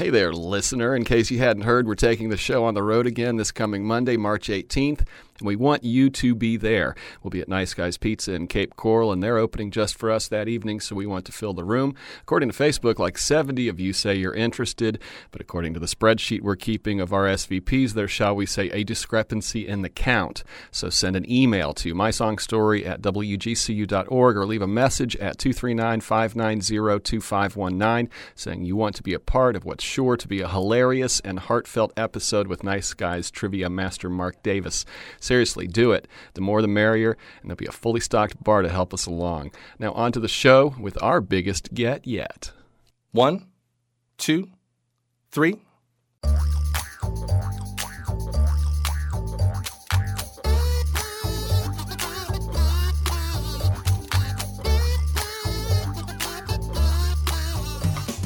Hey there, listener. In case you hadn't heard, we're taking the show on the road again this coming Monday, March 18th, and we want you to be there. We'll be at Nice Guys Pizza in Cape Coral, and they're opening just for us that evening, so we want to fill the room. According to Facebook, like 70 of you say you're interested, but according to the spreadsheet we're keeping of RSVPs, there's, shall we say, a discrepancy in the count. So send an email to mysongstory at wgcu.org or leave a message at 239 590 2519 saying you want to be a part of what's sure to be a hilarious and heartfelt episode with Nice Guys trivia master Mark Davis. Seriously, do it. The more the merrier, and there'll be a fully stocked bar to help us along. Now, on to the show with our biggest get yet. One, two, three.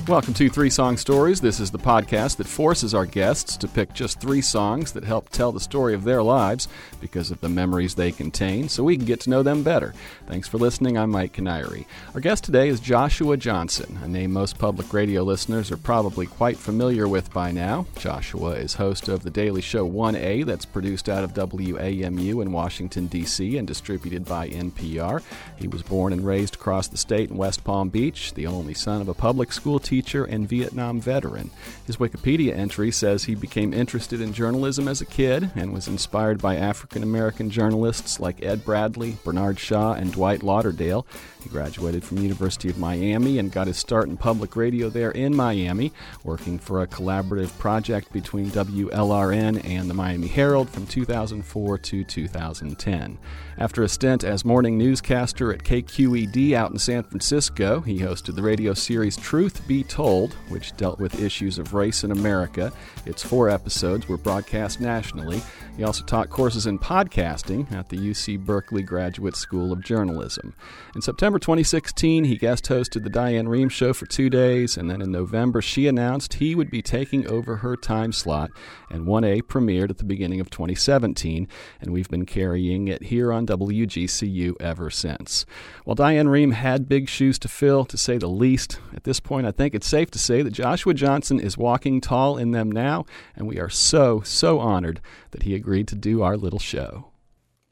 Welcome to Three Song Stories. This is the podcast that forces our guests to pick just three songs that help tell the story of their lives because of the memories they contain, so we can get to know them better. Thanks for listening. I'm Mike Kiniry. Our guest today is Joshua Johnson, a name most public radio listeners are probably quite familiar with by now. Joshua is host of The Daily Show 1A, that's produced out of WAMU in Washington, D.C., and distributed by NPR. He was born and raised across the state in West Palm Beach, the only son of a public school teacher teacher and Vietnam veteran. His Wikipedia entry says he became interested in journalism as a kid and was inspired by African American journalists like Ed Bradley, Bernard Shaw, and Dwight Lauderdale. He graduated from the University of Miami and got his start in public radio there in Miami, working for a collaborative project between WLRN and the Miami Herald from 2004 to 2010. After a stint as morning newscaster at KQED out in San Francisco, he hosted the radio series Truth Be Told, which dealt with issues of race in America. Its four episodes were broadcast nationally. He also taught courses in podcasting at the UC Berkeley Graduate School of Journalism. In September 2016, he guest hosted The Diane Rehm Show for two days, and then in November, she announced he would be taking over her time slot, and 1A premiered at the beginning of 2017, and we've been carrying it here on WGCU ever since. While Diane Rehm had big shoes to fill, to say the least, at this point, I think it's safe to say that Joshua Johnson is walking tall in them now, and we are so, so honored that he agreed to do our little show.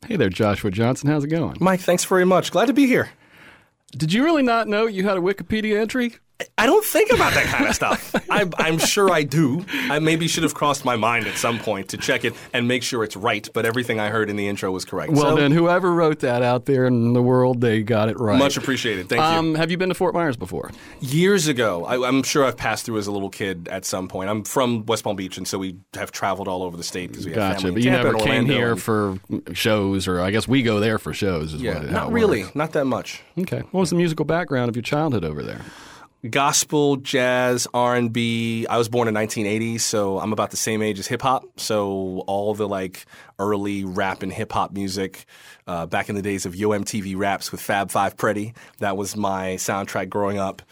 Hey there, Joshua Johnson. How's it going? Mike, thanks very much. Glad to be here. Did you really not know you had a Wikipedia entry? I don't think about that kind of stuff. I'm, I'm, sure I do. I maybe should have crossed my mind at some point to check it and make sure it's right, but everything I heard in the intro was correct. Well, so, then, whoever wrote that out there in the world, they got it right. Much appreciated. Thank um, you. Have you been to Fort Myers before? Years ago. I, am sure I've passed through as a little kid at some point. I'm from West Palm Beach, and so we have traveled all over the state because we gotcha, have family. But you never came here and, for shows, or I guess we go there for shows. yeah, what, not really, not that much. Okay. What was the musical background of your childhood over there? Gospel, jazz, R&B. I was born in 1980, so I'm about the same age as hip hop. So all the like early rap and hip hop music uh, back in the days of Yo MTV Raps with Fab Five Freddy, that was my soundtrack growing up.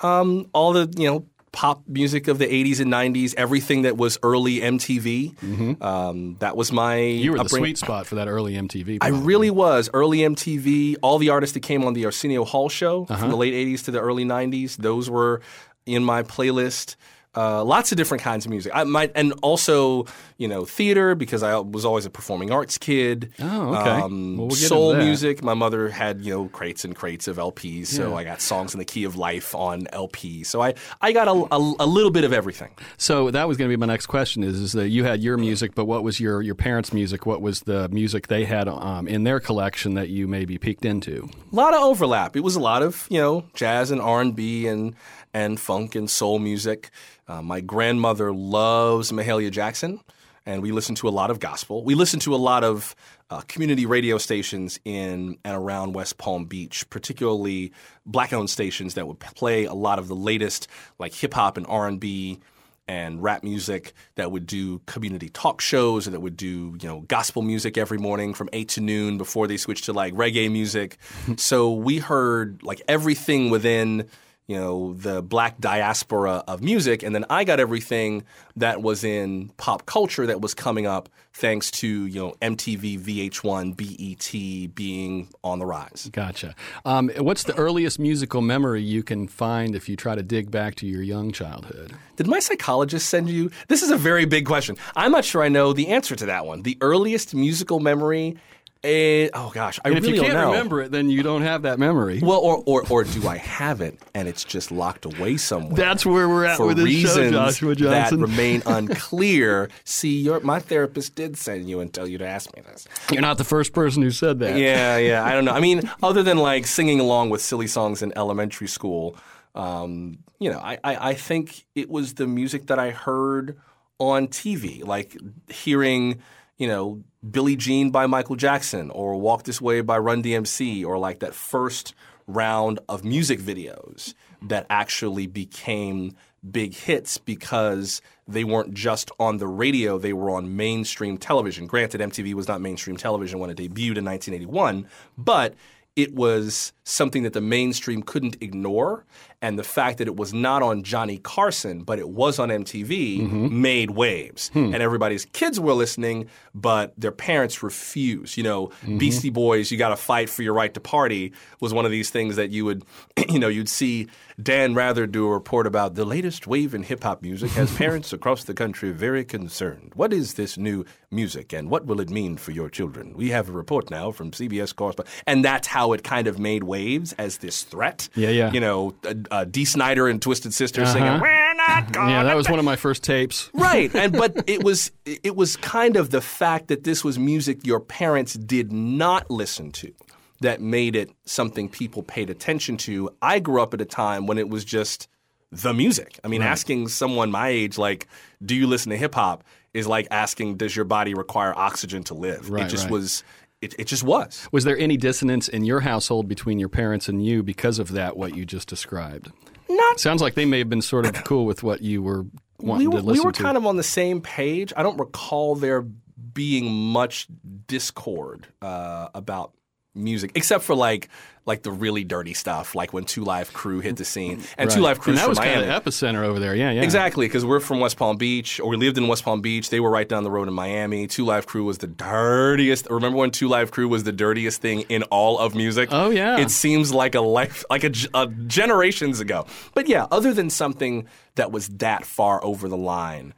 Um, all the you know pop music of the 80s and 90s, everything that was early MTV. Mm-hmm. Um, that was my. You were the sweet spot for that early MTV. Probably. I really was. Early MTV, all the artists that came on the Arsenio Hall show uh-huh. from the late 80s to the early 90s, those were in my playlist. Uh, lots of different kinds of music. I might, and also, you know, theater because I was always a performing arts kid. Oh, okay. Um, well, we'll soul music. My mother had you know crates and crates of LPs, so yeah. I got songs in the key of life on LP. So I, I got a, a, a little bit of everything. So that was going to be my next question: is is that you had your music, but what was your your parents' music? What was the music they had um, in their collection that you maybe peeked into? A lot of overlap. It was a lot of you know jazz and R and B and and funk and soul music. Uh, my grandmother loves Mahalia Jackson, and we listen to a lot of gospel. We listen to a lot of uh, community radio stations in and around West Palm Beach, particularly black-owned stations that would play a lot of the latest, like hip hop and R and B and rap music that would do community talk shows or that would do you know gospel music every morning from 8 to noon before they switched to like reggae music so we heard like everything within you know, the black diaspora of music. And then I got everything that was in pop culture that was coming up thanks to, you know, MTV, VH1, BET being on the rise. Gotcha. Um, what's the earliest musical memory you can find if you try to dig back to your young childhood? Did my psychologist send you? This is a very big question. I'm not sure I know the answer to that one. The earliest musical memory Eh, oh gosh, I And really if you don't can't know. remember it, then you don't have that memory. Well, or, or or do I have it and it's just locked away somewhere? That's where we're at for with this show, reasons Joshua that remain unclear. See, your my therapist did send you and tell you to ask me this. You're not the first person who said that. Yeah, yeah. I don't know. I mean, other than like singing along with silly songs in elementary school, um, you know, I, I, I think it was the music that I heard on TV, like hearing, you know, Billie Jean by Michael Jackson or Walk This Way by Run DMC or like that first round of music videos that actually became big hits because they weren't just on the radio, they were on mainstream television. Granted, MTV was not mainstream television when it debuted in 1981, but it was something that the mainstream couldn't ignore. And the fact that it was not on Johnny Carson, but it was on MTV, made waves. And everybody's kids were listening, but their parents refused. You know, Beastie Boys, You Gotta Fight for Your Right to Party was one of these things that you would, you know, you'd see Dan Rather do a report about the latest wave in hip hop music has parents across the country very concerned. What is this new music and what will it mean for your children? We have a report now from CBS correspondent. And that's how it kind of made waves as this threat. Yeah, yeah. You know, uh, uh, Dee Snider and Twisted Sister Uh-huh. singing, We're not going Yeah, that was one of my first tapes. right and but it was it was kind of the fact that this was music your parents did not listen to that made it something people paid attention to i grew up at a time when it was just the music i mean asking someone my age like do you listen to hip hop is like asking does your body require oxygen to live Right, it just right. was it, it just was Was there any dissonance in your household between your parents and you because of that, what you just described? not Sounds like they may have been sort of cool with what you were wanting we were, to listen we were to. kind of on the same page. I don't recall there being much discord uh, about music, except for like like the really dirty stuff, like when Two Live Crew hit the scene, and Two Live Crew and that was kind of epicenter over there. Yeah, yeah. Exactly, because we're from West Palm Beach, or we lived in West Palm Beach. They were right down the road in Miami. Two Live Crew was the dirtiest. Remember when Two Live Crew was the dirtiest thing in all of music? Oh, yeah. It seems like a life, like a generations ago. But yeah, other than something that was that far over the line,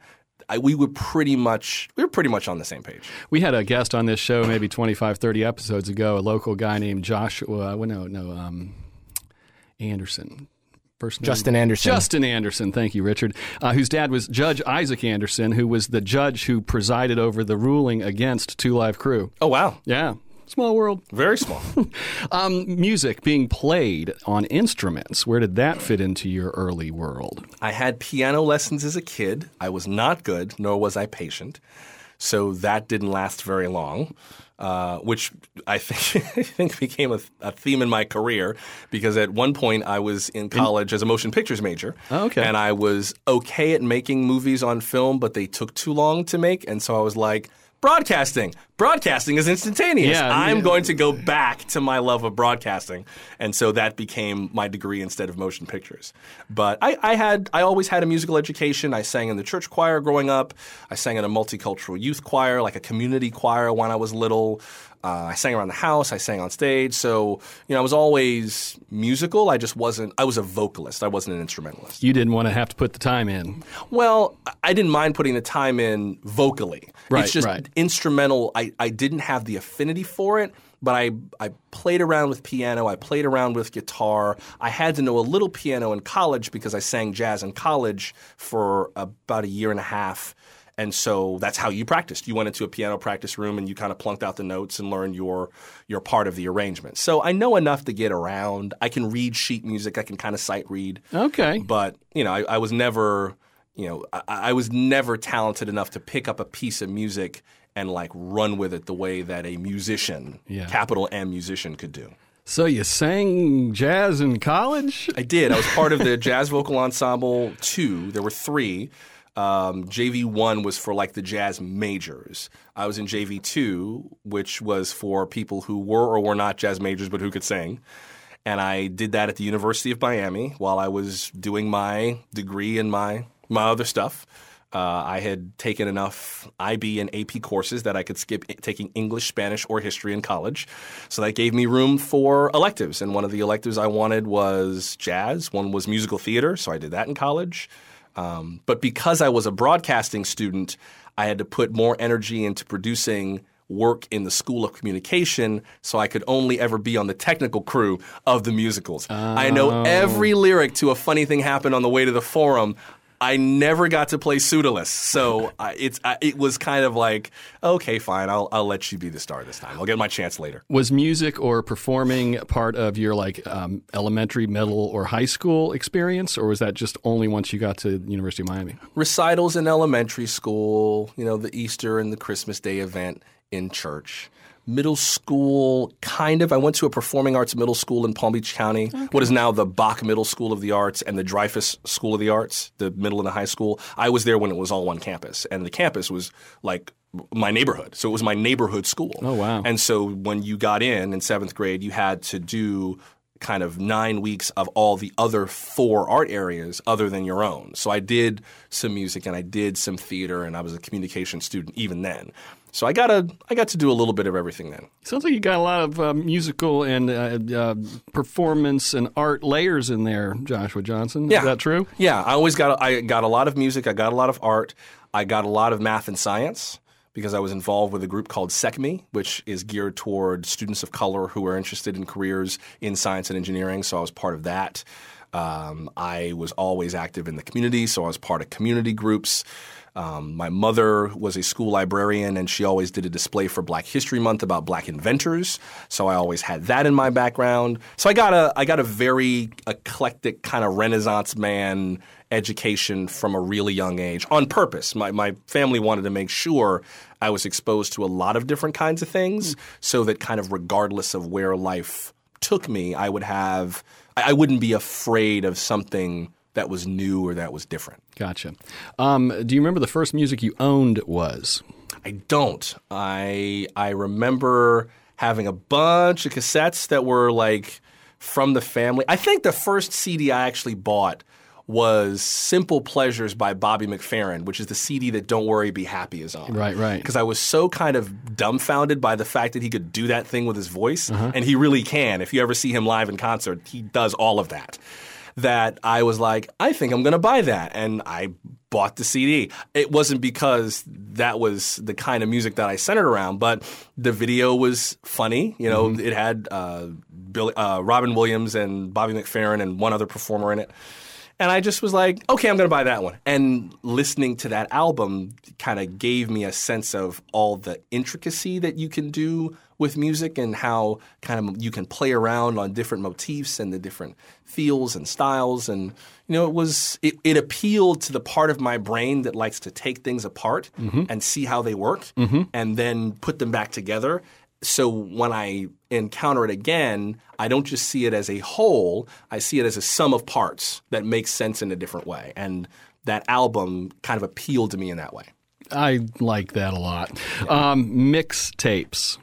I, we were pretty much we were pretty much on the same page. We had a guest on this show maybe 25, 30 episodes ago, a local guy named Joshua, well, no, no, um, Anderson. First name? Justin Anderson. Justin Anderson, thank you, Richard, uh, whose dad was Judge Isaac Anderson, who was the judge who presided over the ruling against Two Live Crew. Oh wow, Yeah, small world. very small. Um, music being played on instruments, where did that fit into your early world? I had piano lessons as a kid. I was not good, nor was I patient. So that didn't last very long, uh, which I think, I think became a, a theme in my career because at one point I was in college as a motion pictures major. Oh, okay. And I was okay at making movies on film, but they took too long to make. And so I was like, broadcasting. Broadcasting is instantaneous. Yeah, I'm yeah. going to go back to my love of broadcasting. And so that became my degree instead of motion pictures. But I, I had I always had a musical education. I sang in the church choir growing up. I sang in a multicultural youth choir, like a community choir when I was little. Uh, I sang around the house. I sang on stage. So, you know, I was always musical. I just wasn't, I was a vocalist. I wasn't an instrumentalist. You didn't want to have to put the time in. Well, I didn't mind putting the time in vocally. Right, it's just right. instrumental. I, I didn't have the affinity for it, but I, I played around with piano. I played around with guitar. I had to know a little piano in college because I sang jazz in college for about a year and a half. And so that's how you practiced. You went into a piano practice room and you kind of plunked out the notes and learned your your part of the arrangement. So I know enough to get around. I can read sheet music. I can kind of sight read Okay. but you know, I, I was never, you know, I, I was never talented enough to pick up a piece of music and like run with it the way that a musician, Yeah. capital M musician, could do. So you sang jazz in college? I did. I was part of the jazz vocal ensemble two. There were three. Um, JV one was for like the jazz majors. I was in JV two, which was for people who were or were not jazz majors but who could sing. and I did that at the University of Miami while I was doing my degree and my my other stuff. Uh, I had taken enough IB and AP courses that I could skip taking English, Spanish, or history in college. So that gave me room for electives. And one of the electives I wanted was jazz, one was musical theater. So I did that in college. Um, but because I was a broadcasting student, I had to put more energy into producing work in the School of Communication, so I could only ever be on the technical crew of the musicals. Oh. I know every lyric to a funny thing happened on the way to the forum. I never got to play Pseudolus, so I, it's I, it was kind of like okay, fine, I'll I'll let you be the star this time. I'll get my chance later. Was music or performing part of your like um, elementary, middle, or high school experience, or was that just only once you got to University of Miami? Recitals in elementary school, you know, the Easter and the Christmas Day event in church middle school, kind of. I went to a performing arts middle school in Palm Beach County, okay. what is now the Bak Middle School of the Arts and the Dreyfoos School of the Arts, the middle and the high school. I was there when it was all one campus, and the campus was like my neighborhood. So it was my neighborhood school. Oh, wow. And so when you got in in seventh grade, you had to do kind of nine weeks of all the other four art areas other than your own. So I did some music and I did some theater and I was a communication student even then. So I got a, I got to do a little bit of everything then. Sounds like you got a lot of uh, musical and uh, uh, performance and art layers in there, Joshua Johnson. Yeah. Is that true? Yeah, I always got, I got a lot of music. I got a lot of art. I got a lot of math and science because I was involved with a group called SECME, which is geared toward students of color who are interested in careers in science and engineering. So I was part of that. Um, I was always active in the community, so I was part of community groups. Um, my mother was a school librarian, and she always did a display for Black History Month about Black inventors. So I always had that in my background. So I got a I got a very eclectic kind of Renaissance man education from a really young age on purpose. My my family wanted to make sure I was exposed to a lot of different kinds of things, so that kind of regardless of where life took me, I would have I, I wouldn't be afraid of something that was new or that was different. Gotcha. Um, do you remember the first music you owned was? I don't. I I remember having a bunch of cassettes that were like from the family. I think the first CD I actually bought was Simple Pleasures by Bobby McFerrin, which is the CD that Don't Worry Be Happy is on. Right, right. Because I was so kind of dumbfounded by the fact that he could do that thing with his voice, uh-huh. and he really can. If you ever see him live in concert, he does all of that that I was like, I think I'm going to buy that. And I bought the CD. It wasn't because that was the kind of music that I centered around, but the video was funny. You know, mm-hmm. it had uh, Billy, uh, Robin Williams and Bobby McFerrin and one other performer in it. And I just was like, okay, I'm going to buy that one. And listening to that album kind of gave me a sense of all the intricacy that you can do with music and how kind of you can play around on different motifs and the different feels and styles and you know it was it, it appealed to the part of my brain that likes to take things apart mm-hmm. and see how they work mm-hmm. and then put them back together so when I encounter it again, I don't just see it as a whole, I see it as a sum of parts that makes sense in a different way. And that album kind of appealed to me in that way. I like that a lot. Yeah. Um, mixtapes.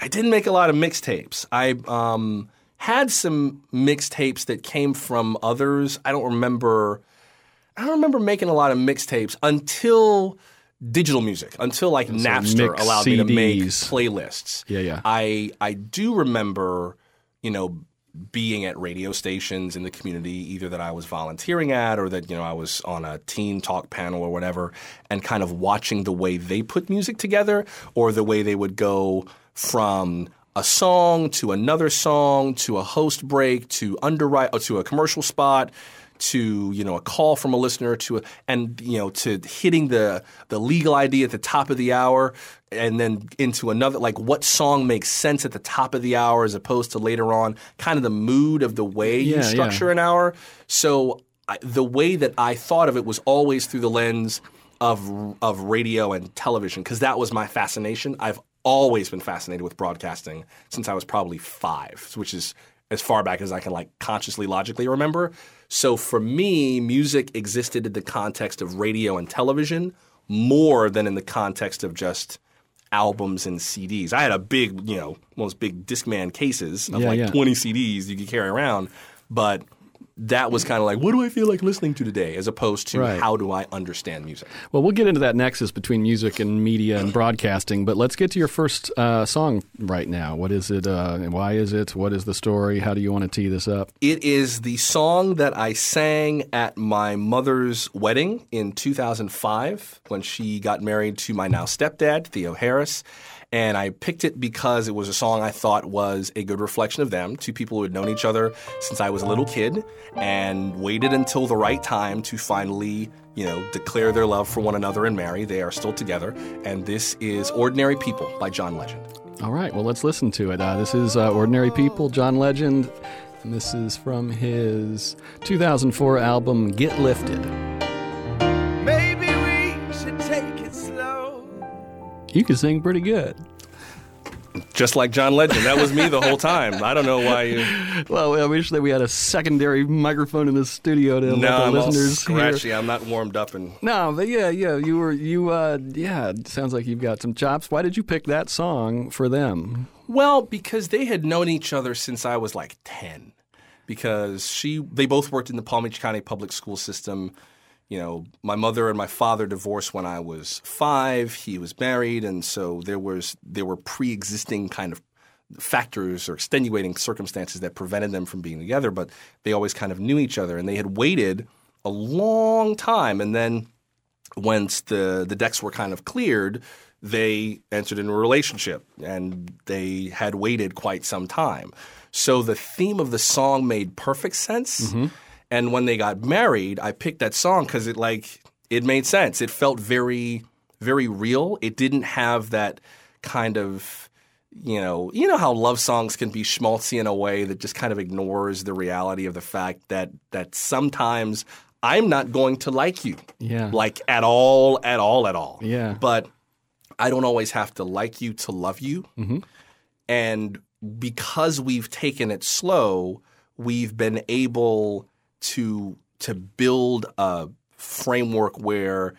I didn't make a lot of mixtapes. I um, had some mixtapes that came from others. I don't remember. I don't remember making a lot of mixtapes until digital music until like so Napster allowed CDs. me to make playlists. Yeah, yeah. I I do remember, you know, being at radio stations in the community, either that I was volunteering at or that you know I was on a teen talk panel or whatever, and kind of watching the way they put music together or the way they would go from a song to another song to a host break to underwrite or to a commercial spot to you know a call from a listener to a, and you know to hitting the the legal ID at the top of the hour and then into another like what song makes sense at the top of the hour as opposed to later on kind of the mood of the way yeah, you structure yeah. an hour so I, the way that I thought of it was always through the lens of of radio and television because that was my fascination I've always been fascinated with broadcasting since I was probably 5 which is as far back as I can like consciously logically remember. So for me, music existed in the context of radio and television more than in the context of just albums and CDs. I had a big, you know, one of those big Discman cases of Yeah, like yeah. 20 CDs you could carry around, but that was kind of like, what do I feel like listening to today, as opposed to Right. how do I understand music? Well, we'll get into that nexus between music and media and broadcasting, but let's get to your first uh, song right now. What is it? Uh, why is it? What is the story? How do you want to tee this up? It is the song that I sang at my mother's wedding in 2005 when she got married to my now stepdad, Theo Harris. And I picked it because it was a song I thought was a good reflection of them, two people who had known each other since I was a little kid and waited until the right time to finally, you know, declare their love for one another and marry. They are still together. And this is Ordinary People by John Legend. All right, well, let's listen to it. Uh, this is uh, Ordinary People, John Legend, and this is from his 2004 album Get Lifted. You can sing pretty good. Just like John Legend. That was me the whole time. I don't know why you. Well, I wish that we had a secondary microphone in the studio to No, let the I'm all listeners hear. scratchy. I'm not warmed up and No, but yeah, yeah, you were you. Uh, yeah, sounds like you've got some chops. Why did you pick that song for them? Well, because they had known each other since I was like 10. Because she they both worked in the Palm Beach County public school system. You know, my mother and my father divorced when I was 5. He was married and so there was there were pre-existing kind of factors or extenuating circumstances that prevented them from being together, but they always kind of knew each other and they had waited a long time and then once the the decks were kind of cleared, they entered into a relationship and they had waited quite some time. So the theme of the song made perfect sense. Mm-hmm. And when they got married, I picked that song because it like it made sense. It felt very very real. It didn't have that kind of you know, you know how love songs can be schmaltzy in a way that just kind of ignores the reality of the fact that that sometimes I'm not going to like you Yeah. like at all, at all, at all. Yeah. But I don't always have to like you to love you. Mm-hmm. And because we've taken it slow, we've been able to to build a framework where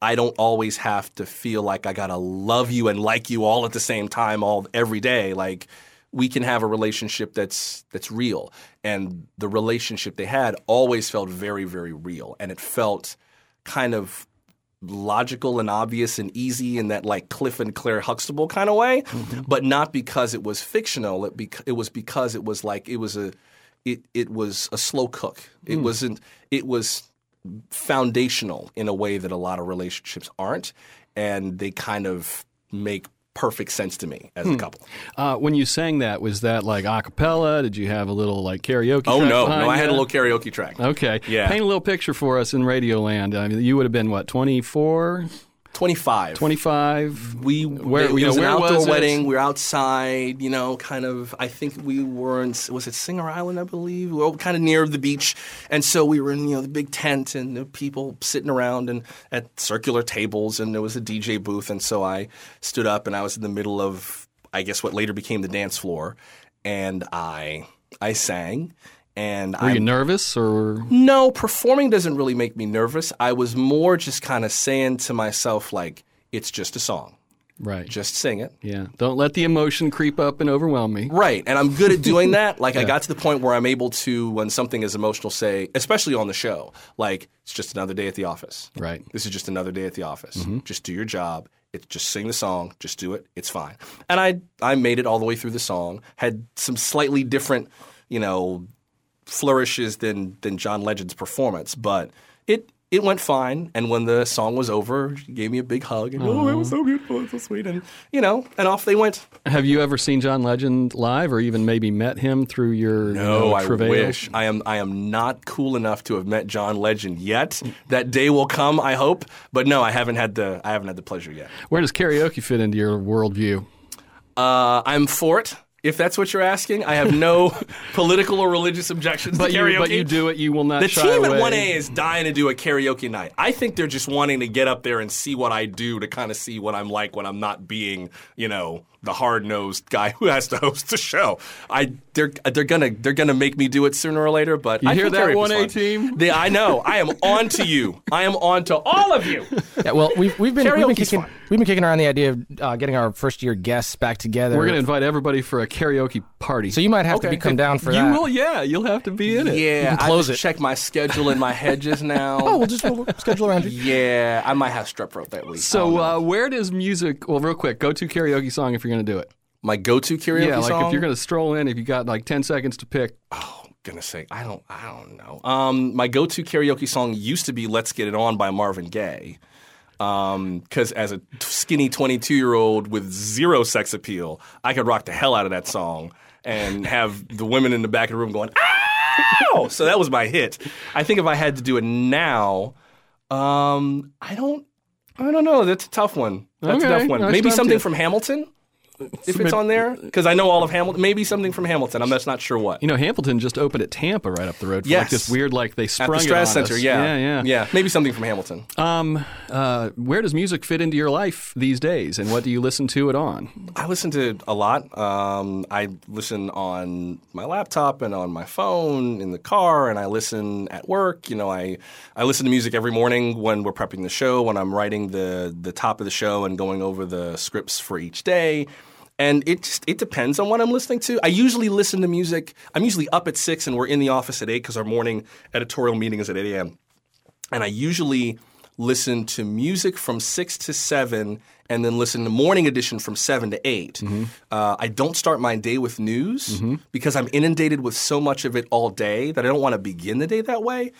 I don't always have to feel like I gotta love you and like you all at the same time all every day. Like we can have a relationship that's that's real. And the relationship they had always felt very, very real. And it felt kind of logical and obvious and easy in that like Cliff and Claire Huxtable kind of way, mm-hmm. but not because it was fictional. It bec- it was because it was like it was a it it was a slow cook. It wasn't it was foundational in a way that a lot of relationships aren't and they kind of make perfect sense to me as a couple. Uh, when you sang that, was that like a cappella? Did you have a little like karaoke? Oh track no, no, I had a little karaoke track. Okay. Yeah. Paint a little picture for us in Radioland. I mean, you would have been what, 24, 25. 25? we Where- it, you know, was an outdoor was it? wedding. We were outside, you know, kind of. I think we were in was it Singer Island, I believe. We were kind of near the beach, and so we were in you know the big tent and the people sitting around and at circular tables, and there was a DJ booth, and so I stood up and I was in the middle of I guess what later became the dance floor, and I I sang. And Were I you nervous or? no, performing doesn't really make me nervous. I was more just kind of saying to myself, like, it's just a song. Right. Just sing it. Yeah. Don't let the emotion creep up and overwhelm me. Right. And I'm good at doing that. Like, I got to the point where I'm able to, when something is emotional, say, especially on the show, like, it's just another day at the office. Right. This is just another day at the office. Mm-hmm. Just do your job. It's just sing the song. Just do it. It's fine. And I, I made it all the way through the song. Had some slightly different, you know, flourishes than than John Legend's performance, but it it went fine. And when the song was over, she gave me a big hug and oh, that was so beautiful, that's so sweet, and you know, and off they went. Have you ever seen John Legend live, or even maybe met him through your you No, know, I wish I am. I am not cool enough to have met John Legend yet. That day will come, I hope. But no, I haven't had the. I haven't had the pleasure yet. Where does karaoke fit into your worldview? Uh, I'm for it. If that's what you're asking, I have no political or religious objections But to you, karaoke. but you do it. You will not. The team away. at 1A is dying to do a karaoke night. I think they're just wanting to get up there and see what I do to kind of see what I'm like when I'm not being, you know, the hard-nosed guy who has to host the show. I they're they're gonna they're gonna make me do it sooner or later. But You I hear think that, 1A team? They- I know. I am on to you. I am on to all of you. Yeah, well, we've, we've been we've been kicking fun. we've been kicking around the idea of uh, getting our first year guests back together. We're going to invite everybody for a karaoke party. so you might have to be come down for you that. will, yeah. You'll have to be in it. Yeah, close I it. just check my schedule in my head just now. Oh, we'll just we'll schedule around you. Yeah, I might have strep throat that week. So, uh, where does music? Well, real quick, go to karaoke song if you're going to do it. my go-to karaoke yeah, like song. if you're going to stroll in, if you got like ten seconds to pick. oh, goodness sake, I don't, I don't know. Um, my go-to karaoke song used to be "Let's Get It On" by Marvin Gaye. Because as a skinny 22 year old with zero sex appeal, I could rock the hell out of that song and have the women in the back of the room going, "Ow!" So that was my hit. I think if I had to do it now, um, I don't, I don't know. That's a tough one. That's Okay, a tough one. nice Maybe something to- from Hamilton. If it's on there, because I know all of Hamilton, maybe something from Hamilton. I'm just not sure what. You know, Hamilton just opened at Tampa right up the road. For like Yes. this weird, like they At sprung the it Stress on Center, us. yeah, yeah, yeah. yeah. Maybe something from Hamilton. Um, uh, where does music fit into your life these days, and what do you listen to it on? I listen to a lot. Um, I listen on my laptop and on my phone in the car, and I listen at work. You know, I I listen to music every morning when we're prepping the show, when I'm writing the the top of the show and going over the scripts for each day. And it just it depends on what I'm listening to. I usually listen to music. I'm usually up at six, and we're in the office at eight because our morning editorial meeting is at eight a.m. and I usually listen to music from six to seven, and then listen to morning edition from seven to 8 Uh, I don't start my day with news because I'm inundated with so much of it all day that I don't want to begin the day that way.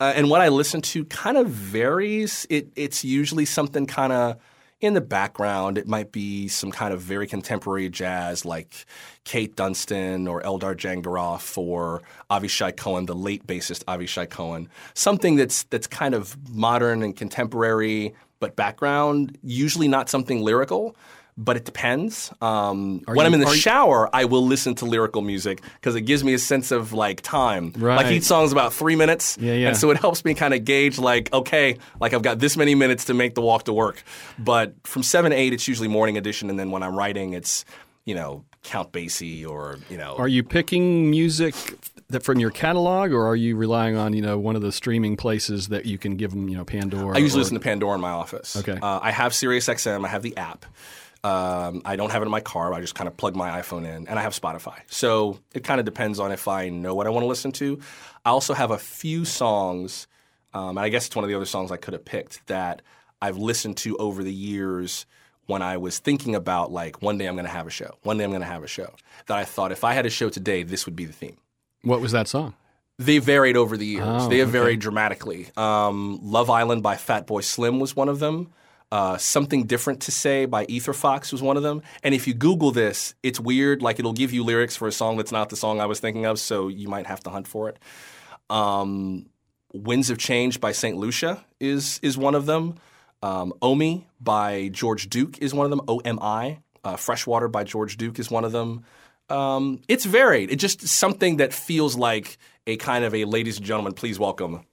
Uh, and what I listen to kind of varies. It, it's usually something kind of in the background. It might be some kind of very contemporary jazz like Kate Dunstan or Eldar Djangirov or Avishai Cohen, the late bassist Avishai Cohen. Something that's that's kind of modern and contemporary, but background. Usually not something lyrical. But it depends. Um, when you- I'm in the are you- shower, I will listen to lyrical music because it gives me a sense of like time. Like Right. each song's about three minutes, Yeah, yeah. and so it helps me kind of gauge like, okay, like I've got this many minutes to make the walk to work. But from seven to eight, it's usually morning edition, and then when I'm writing, it's you know Count Basie or you know. Are you picking music that from your catalog, or are you relying on you know one of the streaming places that you can give them you know Pandora? I usually or- listen to Pandora in my office. Okay. Uh, I have SiriusXM. I have the app. Um, I don't have it in my car. I just kind of plug my iPhone in, and I have Spotify. So it kind of depends on if I know what I want to listen to. I also have a few songs, um, and I guess it's one of the other songs I could have picked that I've listened to over the years when I was thinking about like one day I'm going to have a show. One day I'm going to have a show. That I thought if I had a show today, this would be the theme. What was that song? They varied over the years. Oh, they have okay. varied dramatically. Um, Love Island by Fatboy Slim was one of them. Uh, Something Different to Say by Ether Fox was one of them. And if you Google this, it's weird. Like it'll give you lyrics for a song that's not the song I was thinking of, so you might have to hunt for it. Um, Winds of Change by St. Lucia is is one of them. Um, Omi by George Duke is one of them. O M I. Uh, Freshwater by George Duke is one of them. Um, it's varied. It's just something that feels like a kind of a ladies and gentlemen, please welcome,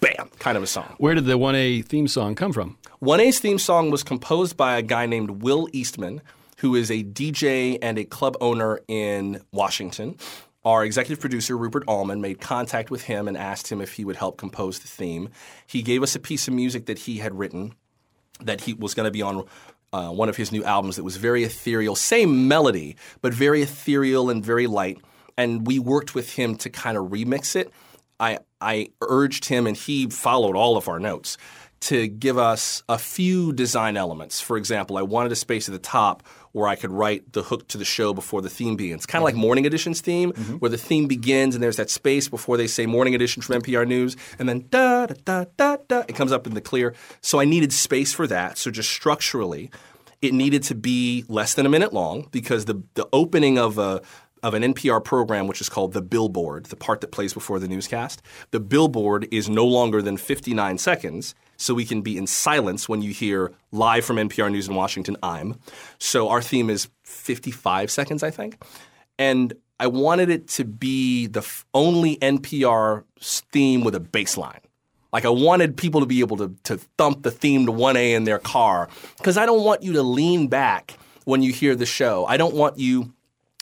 bam, kind of a song. Where did the one A theme song come from? 1A's theme song was composed by a guy named Will Eastman, who is a DJ and a club owner in Washington. Our executive producer, Rupert Allman, made contact with him and asked him if he would help compose the theme. He gave us a piece of music that he had written that he was going to be on uh, one of his new albums that was very ethereal, same melody, but very ethereal and very light. And we worked with him to kind of remix it. I, I urged him, and he followed all of our notes, to give us a few design elements. For example, I wanted a space at the top where I could write the hook to the show before the theme begins. Kind of like mm-hmm. Morning Edition's theme, mm-hmm. where the theme begins and there's that space before they say Morning Edition from NPR News, and then da da da da da, it comes up in the clear. So I needed space for that. So just structurally, it needed to be less than a minute long because the the opening of a of an NPR program, which is called the Billboard, the part that plays before the newscast. The Billboard is no longer than 59 seconds, so we can be in silence when you hear live from NPR News in Washington, I'm. So our theme is 55 seconds, I think. and I wanted it to be the only NPR theme with a bass line. Like I wanted people to be able to to thump the theme to 1A in their car because I don't want you to lean back when you hear the show. I don't want you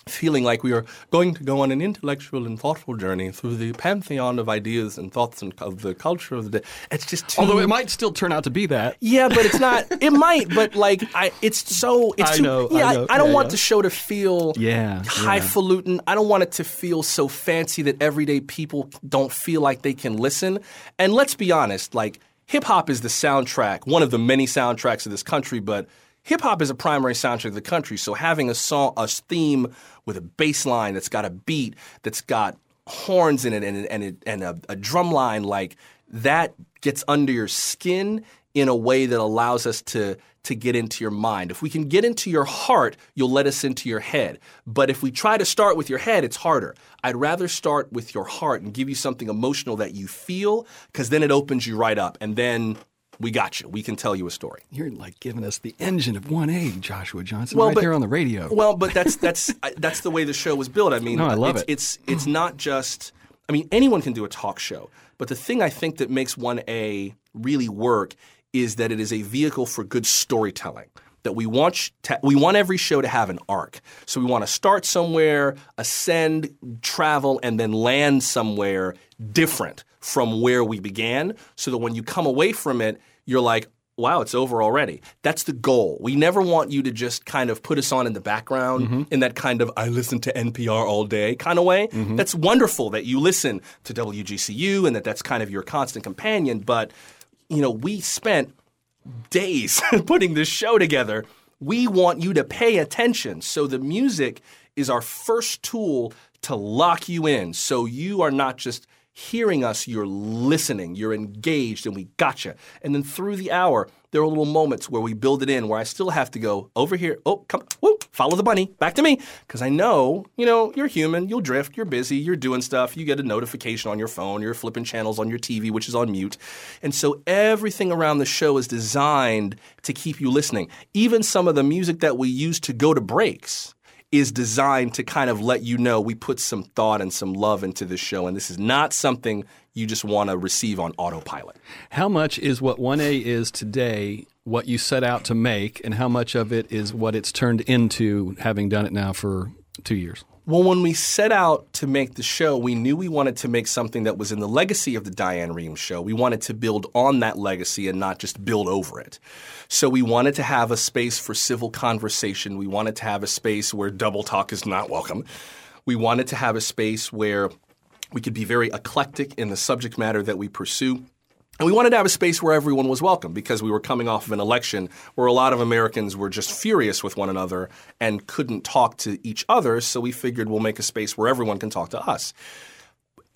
feeling like we are going to go on an intellectual and thoughtful journey through the pantheon of ideas and thoughts and of the culture of the day. It's just too Although it might still turn out to be that. yeah, but it's not. It might, but like, I, it's so. It's I too, know, I Yeah, know. I, don't Yeah, want yeah. the show to feel Yeah, yeah. highfalutin. I don't want it to feel so fancy that everyday people don't feel like they can listen. And let's be honest, like hip hop is the soundtrack, one of the many soundtracks of this country, but. Hip hop is a primary soundtrack of the country, so having a song, a theme with a bass line that's got a beat, that's got horns in it, and and it, and a, a drum line like that gets under your skin in a way that allows us to to get into your mind. If we can get into your heart, you'll let us into your head. But if we try to start with your head, it's harder. I'd rather start with your heart and give you something emotional that you feel cuz then it opens you right up and then we got you. We can tell you a story. You're like giving us the engine of 1A, Joshua Johnson, Well, right but- there on the radio. Well, but that's that's I- that's the way the show was built. I mean, No, I love it's, it. It's it's not just. I mean, anyone can do a talk show, but the thing I think that makes One A really work is that it is a vehicle for good storytelling. That we want to, we want every show to have an arc. So we want to start somewhere, ascend, travel, and then land somewhere different from where we began. So that when you come away from it, you're like, wow, it's over already. That's the goal. We never want you to just kind of put us on in the background mm-hmm. in that kind of I listen to NPR all day kind of way. Mm-hmm. That's wonderful that you listen to WGCU and that that's kind of your constant companion, but you know, we spent days putting this show together. We want you to pay attention. So the music is our first tool to lock you in. So you are not just hearing us, you're listening, you're engaged, and we gotcha. And then through the hour, there are little moments where we build it in where I still have to go over here. Oh, come, whoop, follow the bunny, back to me. Because I know, you know, you're human, you'll drift, you're busy, you're doing stuff, you get a notification on your phone, you're flipping channels on your TV, which is on mute. And so everything around the show is designed to keep you listening. Even some of the music that we use to go to breaks is designed to kind of let you know we put some thought and some love into this show, and this is not something you just want to receive on autopilot. How much is what 1A is today what you set out to make, and how much of it is what it's turned into having done it now for two years? Well, when we set out to make the show, we knew we wanted to make something that was in the legacy of the Diane Rehm show. We wanted to build on that legacy and not just build over it. So we wanted to have a space for civil conversation. We wanted to have a space where double talk is not welcome. We wanted to have a space where we could be very eclectic in the subject matter that we pursue. And we wanted to have a space where everyone was welcome because we were coming off of an election where a lot of Americans were just furious with one another and couldn't talk to each other. So we figured we'll make a space where everyone can talk to us.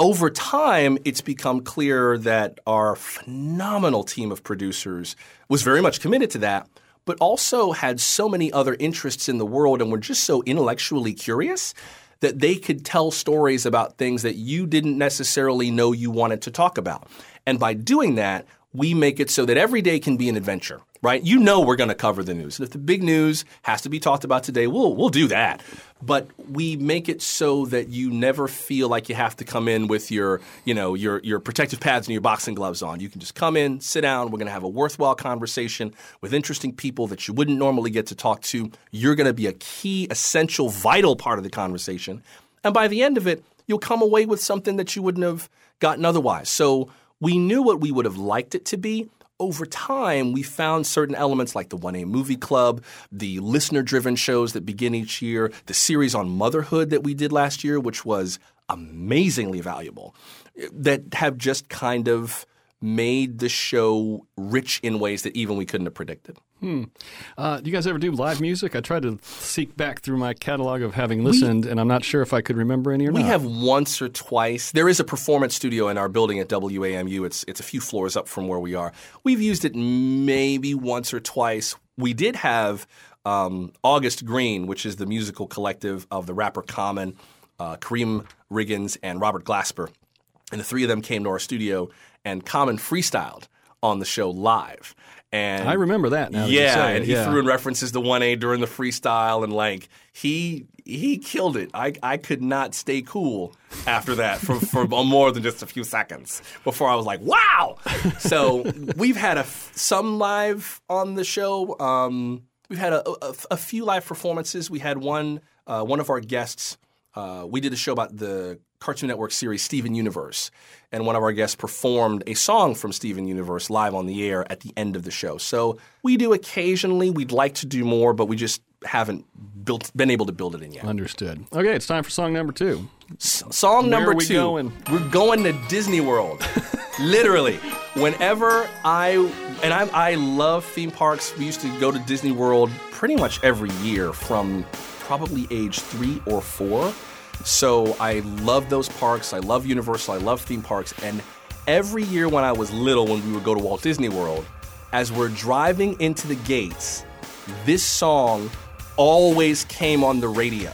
Over time, it's become clear that our phenomenal team of producers was very much committed to that, but also had so many other interests in the world and were just so intellectually curious that they could tell stories about things that you didn't necessarily know you wanted to talk about. And by doing that, we make it so that every day can be an adventure, right? You know we're going to cover the news. And if the big news has to be talked about today, we'll we'll do that. But we make it so that you never feel like you have to come in with your, you know, your your protective pads and your boxing gloves on. You can just come in, sit down, we're going to have a worthwhile conversation with interesting people that you wouldn't normally get to talk to. You're going to be a key, essential, vital part of the conversation. And by the end of it, you'll come away with something that you wouldn't have gotten otherwise. So we knew what we would have liked it to be. Over time, we found certain elements like the 1A Movie Club, the listener driven shows that begin each year, the series on motherhood that we did last year, which was amazingly valuable, eh, that have just kind of made the show rich in ways that even we couldn't have predicted. Uh, do you guys ever do live music? I tried to seek back through my catalog of having listened, and I'm not sure if I could remember any or We not. have once or twice. There is a performance studio in our building at WAMU. It's it's a few floors up from where we are. We've used it maybe once or twice. We did have um, August Green, which is the musical collective of the rapper Common, uh, Karriem Riggins, and Robert Glasper, and the three of them came to our studio and Common freestyled on the show live. And I remember that. Now that yeah, say and he yeah. threw in references to one A during the freestyle, and like he he killed it. I I could not stay cool after that for for more than just a few seconds before I was like, wow. So we've had a f- some live on the show. Um, we've had a, a, a few live performances. We had one uh, one of our guests. Uh, we did a show about the Cartoon Network series Steven Universe, and one of our guests performed a song from Steven Universe live on the air at the end of the show. So we do occasionally. We'd like to do more, but we just haven't built been able to build it in yet. Understood. Okay, it's time for song number two. S- song Where number are we two. going? We're going to Disney World. Literally, whenever I and I, I love theme parks. We used to go to Disney World pretty much every year from probably age three or four. So I love those parks. I love Universal. I love theme parks. And every year when I was little, when we would go to Walt Disney World, as we're driving into the gates, this song always came on the radio.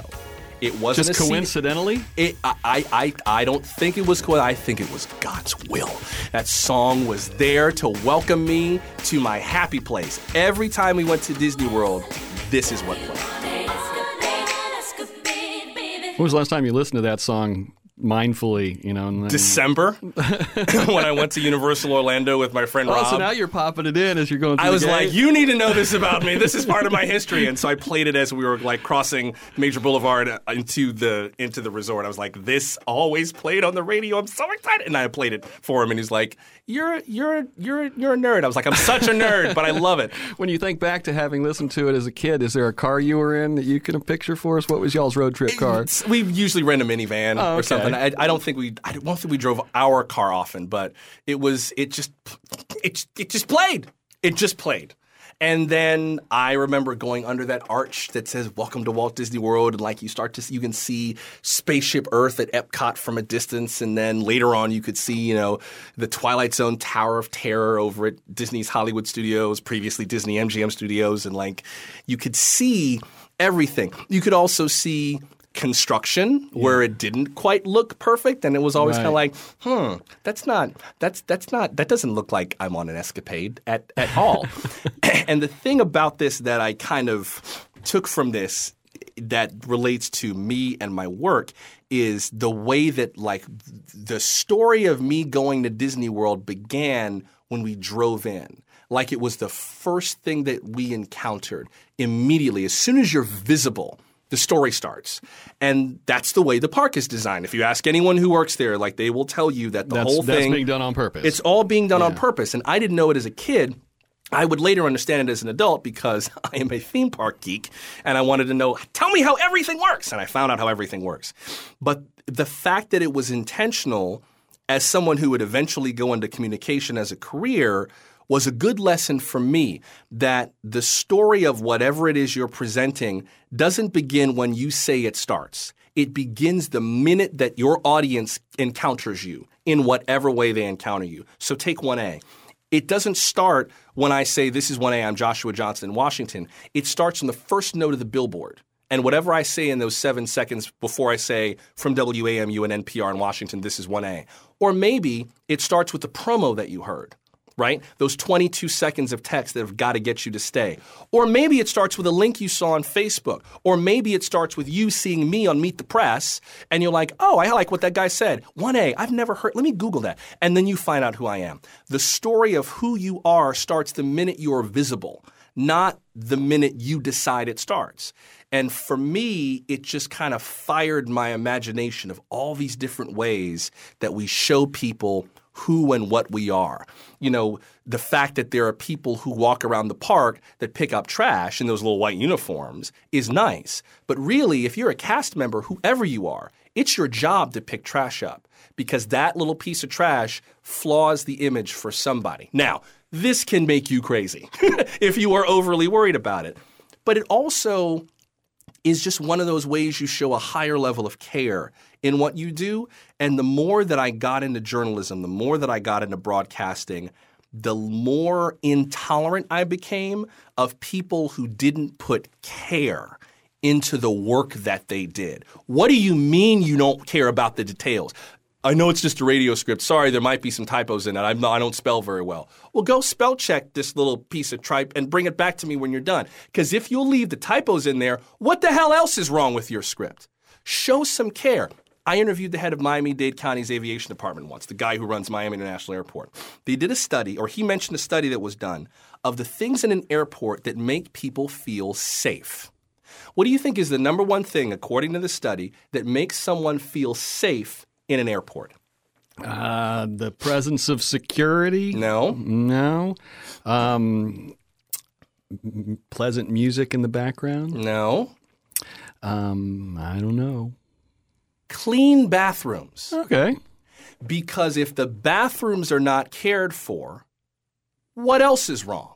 It wasn't Just coincidentally? it, I, I, I don't think it was cool. I think it was God's will. That song was there to welcome me to my happy place. Every time we went to Disney World, this is what played. When was the last time you listened to that song mindfully? You know, and then, December, when I went to Universal Orlando with my friend Oh, Rob. so now you're popping it in as you're going. Through I was like, you need to know this about me. This is part of my history. And so I played it as we were like crossing Major Boulevard uh, into the into the resort. I was like, this always played on the radio. I'm so excited. And I played it for him and he's like, You're you're you're you're a nerd. I was like, I'm such a nerd, but I love it. When you think back to having listened to it as a kid, is there a car you were in that you can picture for us? What was y'all's road trip car? It's- We usually rent a minivan Oh, or okay. Something. I, I don't think we I don't think we drove our car often, but it was it just it it just played. It just played. And then I remember going under that arch that says "Welcome to Walt Disney World," and like you start to see, you can see Spaceship Earth at Epcot from a distance, and then later on you could see you know the Twilight Zone Tower of Terror over at Disney's Hollywood Studios, previously Disney MGM Studios, and like you could see everything. You could also see construction where it didn't quite look perfect and it was always Right. kind of like hmm that's not that's that's not that doesn't look like i'm on an escapade at, at all. And the thing about this that i kind of took from this that relates to me and my work is the way that like the story of me going to disney world began when we drove in. Like it was the first thing that we encountered immediately. As soon as you're visible the story starts. And that's the way the park is designed. If you ask anyone who works there, like they will tell you that the That's, whole that's thing being done on purpose. it's all being done on purpose. And I didn't know it as a kid. I would later understand it as an adult because I am a theme park geek and I wanted to know, tell me how everything works. And I found out how everything works. But the fact that it was intentional as someone who would eventually go into communication as a career was a good lesson for me that the story of whatever it is you're presenting doesn't begin when you say it starts. It begins the minute that your audience encounters you in whatever way they encounter you. So take 1A. It doesn't start when I say, This is 1A, I'm Joshua Johnson in Washington. It starts on the first note of the billboard. And whatever I say in those seven seconds before I say from WAMU and NPR in Washington, this is 1A. Or maybe it starts with the promo that you heard right? Those 22 seconds of text that have got to get you to stay. Or maybe it starts with a link you saw on Facebook. Or maybe it starts with you seeing me on Meet the Press and you're like, oh, I like what that guy said. 1A, I've never heard, let me Google that. And then you find out who I am. The story of who you are starts the minute you're visible, not the minute you decide it starts. And for me, it just kind of fired my imagination of all these different ways that we show people who and what we are. You know, the fact that there are people who walk around the park that pick up trash in those little white uniforms is nice. But really, if you're a cast member, whoever you are, it's your job to pick trash up because that little piece of trash flaws the image for somebody. Now, this can make you crazy if you are overly worried about it. But it also is just one of those ways you show a higher level of care in what you do. And the more that I got into journalism, the more that I got into broadcasting, the more intolerant I became of people who didn't put care into the work that they did. What do you mean you don't care about the details? I know it's just a radio script. Sorry, there might be some typos in it. I'm not, I don't spell very well. Well, go spell check this little piece of tripe and bring it back to me when you're done. Because if you'll leave the typos in there, what the hell else is wrong with your script? Show some care. I interviewed the head of Miami Dade County's aviation department once, the guy who runs Miami International Airport. They did a study, or he mentioned a study that was done, of the things in an airport that make people feel safe. What do you think is the number one thing, according to the study, that makes someone feel safe in an airport? Uh, the presence of security? No. No. Um, pleasant music in the background? No. Um, I don't know. Clean bathrooms. Okay. Because if the bathrooms are not cared for, what else is wrong?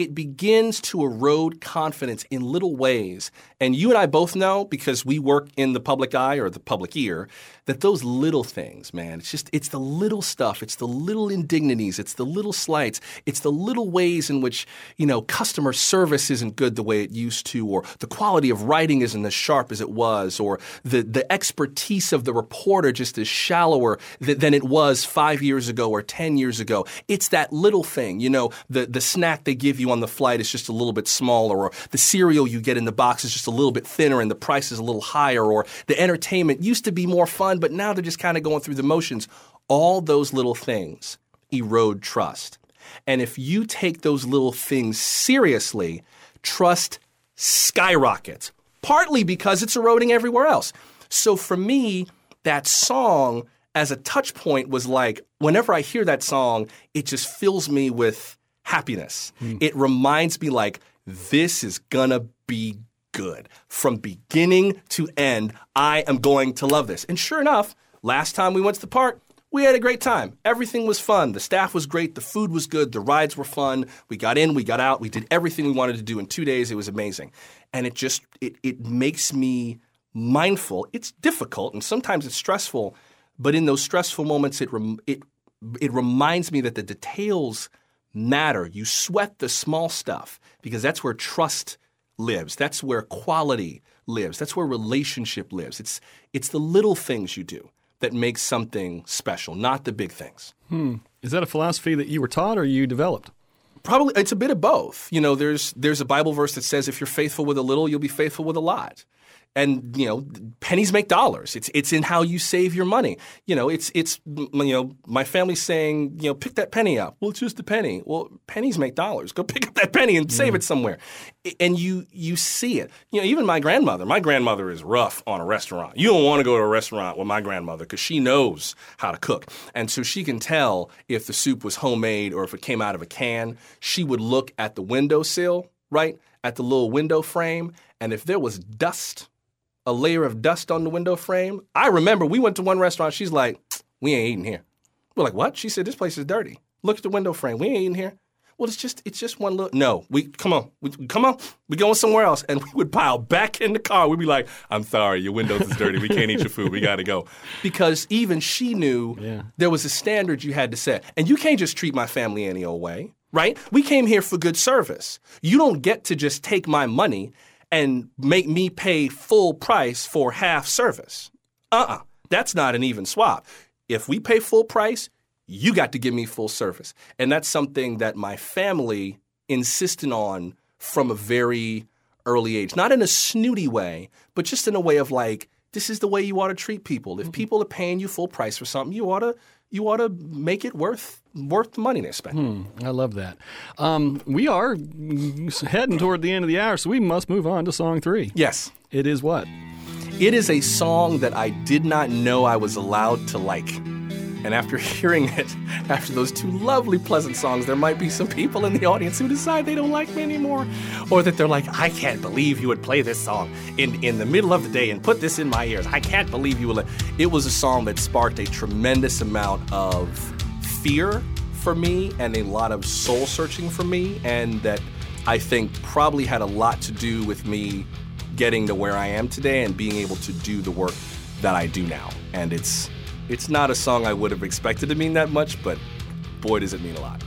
It begins to erode confidence in little ways. And you and I both know, because we work in the public eye or the public ear, that those little things, man, it's just, it's the little stuff. It's the little indignities. It's the little slights. It's the little ways in which, you know, customer service isn't good the way it used to, or the quality of writing isn't as sharp as it was, or the, the expertise of the reporter just is shallower th- than it was five years ago or 10 years ago. It's that little thing, you know, the, the snack they give you on the flight is just a little bit smaller, or the cereal you get in the box is just a little bit thinner and the price is a little higher, or the entertainment used to be more fun, but now they're just kind of going through the motions. All those little things erode trust. And if you take those little things seriously, trust skyrockets, partly because it's eroding everywhere else. So for me, that song as a touch point was like, whenever I hear that song, it just fills me with happiness. Hmm. It reminds me, like, this is gonna be good. From beginning to end, I am going to love this. And sure enough, last time we went to the park, we had a great time. Everything was fun. The staff was great. The food was good. The rides were fun. We got in, we got out. We did everything we wanted to do in two days. It was amazing. And it just it it makes me mindful. It's difficult and sometimes it's stressful, but in those stressful moments, it rem- it it reminds me that the details matter. You sweat the small stuff because that's where trust lives. That's where quality lives. That's where relationship lives. It's it's the little things you do that make something special, not the big things. Hmm. Is that a philosophy that you were taught or you developed? Probably it's a bit of both. You know, there's there's a Bible verse that says if you're faithful with a little, you'll be faithful with a lot. And you know, pennies make dollars. It's it's in how you save your money. You know, it's it's you know, my family's saying, you know, pick that penny up. Well, it's just a penny. Well, pennies make dollars. Go pick up that penny and save it mm. somewhere. And you you see it. You know, even my grandmother. My grandmother is rough on a restaurant. You don't want to go to a restaurant with my grandmother because she knows how to cook, and so she can tell if the soup was homemade or if it came out of a can. She would look at the windowsill, right, at the little window frame, and if there was dust a layer of dust on the window frame. I remember we went to one restaurant. She's like, "We ain't eating here." We're like, "What?" She said, "This place is dirty. Look at the window frame. We ain't eating here." Well, it's just it's just one little. No, we come on, we, come on, we going somewhere else, and we would pile back in the car. We'd be like, "I'm sorry, your windows is dirty. We can't eat your food. We got to go," because even she knew Yeah. there was a standard you had to set, and you can't just treat my family any old way, right? We came here for good service. You don't get to just take my money and make me pay full price for half service. Uh-uh. That's not an even swap. If we pay full price, you got to give me full service. And that's something that my family insisted on from a very early age. Not in a snooty way, but just in a way of like, this is the way you ought to treat people. If mm-hmm. people are paying you full price for something, you ought to you ought to make it worth worth the money they spend. I love that. Um, we are heading toward the end of the hour, so we must move on to song three. Yes. It is what? It is a song that I did not know I was allowed to like. And after hearing it, after those two lovely, pleasant songs, there might be some people in the audience who decide they don't like me anymore. Or that they're like, I can't believe you would play this song in, in the middle of the day and put this in my ears. I can't believe you would. It was a song that sparked a tremendous amount of fear for me and a lot of soul searching for me. And that I think probably had a lot to do with me getting to where I am today and being able to do the work that I do now. And it's it's not a song I would have expected to mean that much, but boy does it mean a lot.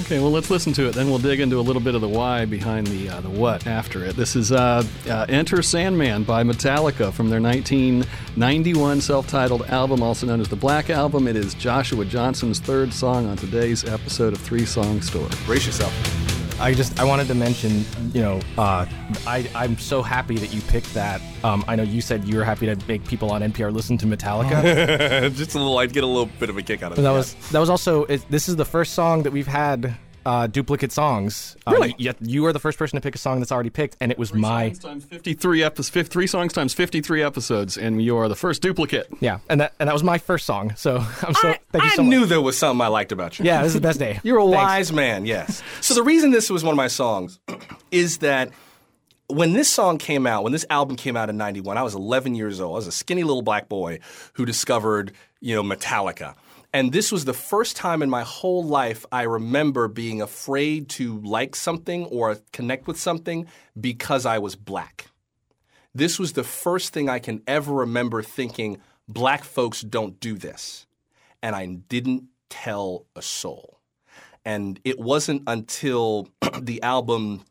Okay, well, let's listen to it. Then we'll dig into a little bit of the why behind the uh, the what after it. This is uh, uh, "Enter Sandman" by Metallica from their 1991 self-titled album, also known as the Black Album. It is Joshua Johnson's third song on today's episode of Three Song Story. Brace yourself. I just I wanted to mention, you know, uh, I I'm so happy that you picked that. Um, I know you said you were happy to make people on NPR listen to Metallica. Just a little, I'd get a little bit of a kick out of it. that yeah. was that was also it, this is the first song that we've had uh, duplicate songs. Uh, Really? Yet you are the first person to pick a song that's already picked, and it was my songs times 53 episodes. Three songs times 53 episodes, and you are the first duplicate. yeah, and that and that was my first song. So I'm so I, thank you I so knew there was something I liked about you. Yeah, this is the best day. You're a Thanks. wise man, yes. So the reason this was one of my songs is that when this song came out, when this album came out in 91, I was 11 years old. I was a skinny little black boy who discovered, you know, Metallica. And this was the first time in my whole life I remember being afraid to like something or connect with something because I was black. This was the first thing I can ever remember thinking, black folks don't do this. And I didn't tell a soul. And it wasn't until the album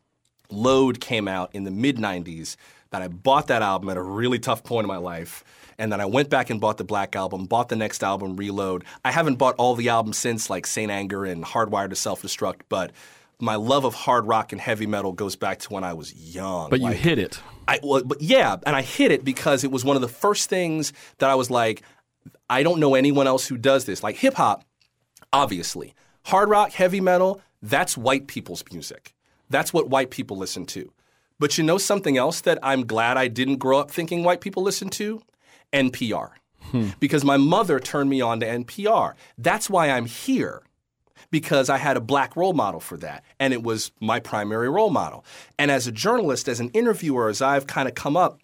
Load came out in the mid 90s that I bought that album at a really tough point in my life. And then I went back and bought the Black Album, bought the next album, Reload. I haven't bought all the albums since, like St. Anger and Hardwired to Self Destruct, but my love of hard rock and heavy metal goes back to when I was young. But you hit it. I, well, but yeah, and I hit it because it was one of the first things that I was like, I don't know anyone else who does this. Like hip hop, obviously. Hard rock, heavy metal, that's white people's music. That's what white people listen to. But you know something else that I'm glad I didn't grow up thinking white people listen to? NPR. Hmm. Because my mother turned me on to NPR. That's why I'm here because I had a black role model for that. And it was my primary role model. And as a journalist, as an interviewer, as I've kind of come up,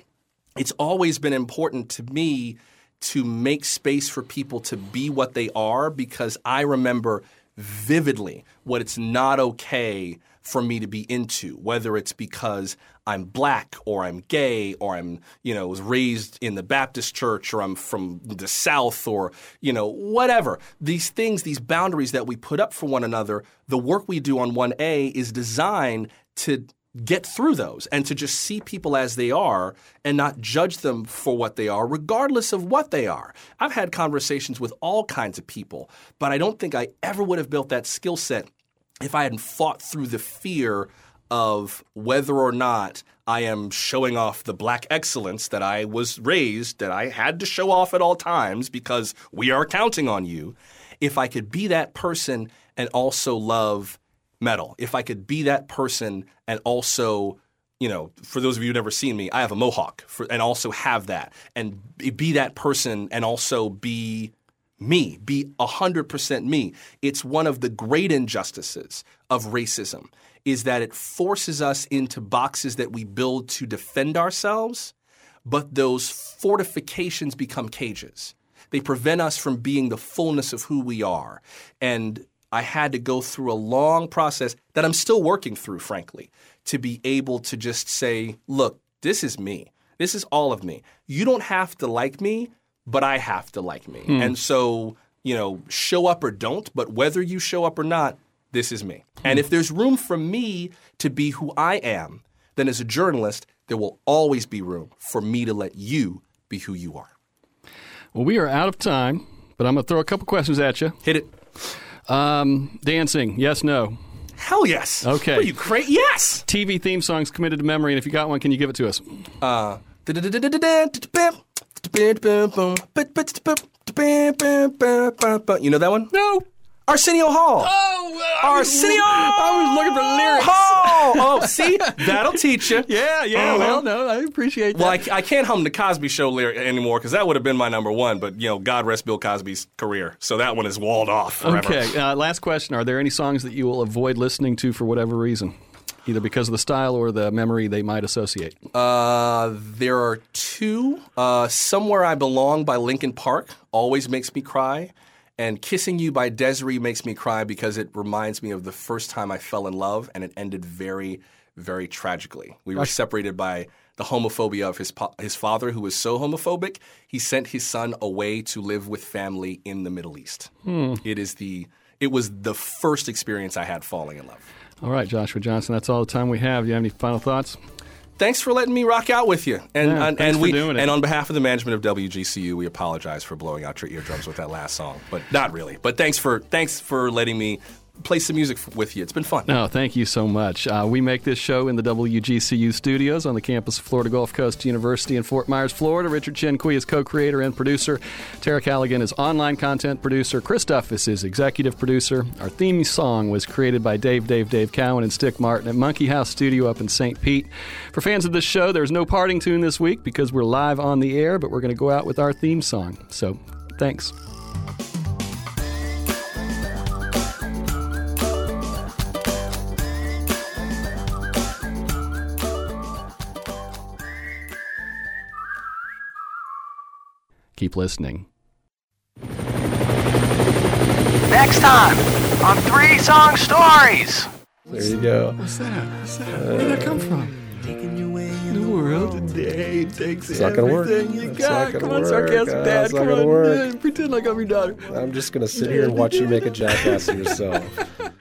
it's always been important to me to make space for people to be what they are because I remember vividly what it's not okay for me to be into, whether it's because I'm black or I'm gay or I'm, you know, was raised in the Baptist church or I'm from the South or, you know, whatever. These things, these boundaries that we put up for one another, the work we do on 1A is designed to get through those and to just see people as they are and not judge them for what they are, regardless of what they are. I've had conversations with all kinds of people, but I don't think I ever would have built that skill set if I hadn't fought through the fear of whether or not I am showing off the black excellence that I was raised, that I had to show off at all times because we are counting on you. If I could be that person and also love metal, if I could be that person and also you know, for those of you who've never seen me, I have a mohawk for, and also have that, and be- be that person and also be me, be 100% me. It's one of the great injustices of racism is that it forces us into boxes that we build to defend ourselves, but those fortifications become cages. They prevent us from being the fullness of who we are. And I had to go through a long process that I'm still working through, frankly, to be able to just say, look, this is me. This is all of me. You don't have to like me, but I have to like me. And so, you know, show up or don't, but whether you show up or not, this is me. And if there's room for me to be who I am, then as a journalist, there will always be room for me to let you be who you are. Well, we are out of time, but I'm going to throw a couple questions at you. Hit it. Um, dancing, yes, no. Hell yes. Okay. Are you crazy? Yes. TV theme songs committed to memory, and if you got one, can you give it to us? Uh, you know that one? No. Arsenio Hall. Oh, Arsenio. I was looking for lyrics. Hall. Oh, see, that'll teach you. Yeah, yeah. Uh-huh. Well, no, I appreciate that. Well, I, I can't hum the Cosby Show lyric anymore because that would have been my number one. But you know, God rest Bill Cosby's career, so that one is walled off forever. okay. Uh, last question: Are there any songs that you will avoid listening to for whatever reason, either because of the style or the memory they might associate? Uh, there are two. Uh, Somewhere I Belong by Linkin Park always makes me cry. And Kissing You by Des'ree makes me cry because it reminds me of the first time I fell in love and it ended very, very tragically. We were separated by the homophobia of his, po- his father, who was so homophobic, he sent his son away to live with family in the Middle East. It is the it was the first experience I had falling in love. All right, Joshua Johnson, that's all the time we have. Do you have any final thoughts? Thanks for letting me rock out with you, and Yeah, and, thanks and for we doing it. and on behalf of the management of WGCU, we apologize for blowing out your eardrums with that last song, but not really. But thanks for thanks for letting me play some music with you. It's been fun. No, thank you so much. Uh, we make this show in the WGCU studios on the campus of Florida Gulf Coast University in Fort Myers, Florida. Richard Chinqui is co creator and producer. Tara Callaghan is online content producer. Chris Duffus is executive producer. Our theme song was created by Dave, Dave, Dave Cowan and Stick Martin at Monkey House Studio up in St. Pete. For fans of this show, there's no parting tune this week because we're live on the air, but we're going to go out with our theme song. So thanks. Keep listening. Next time on Three Song Stories. There you go. What's that? What's that? Where'd that come from? The world today takes It's not gonna work. everything you It's got. not gonna Come on, work. sarcastic Uh, dad. it's not Come gonna on, work. pretend like I'm your daughter. I'm just gonna sit here and watch you make a jackass of yourself.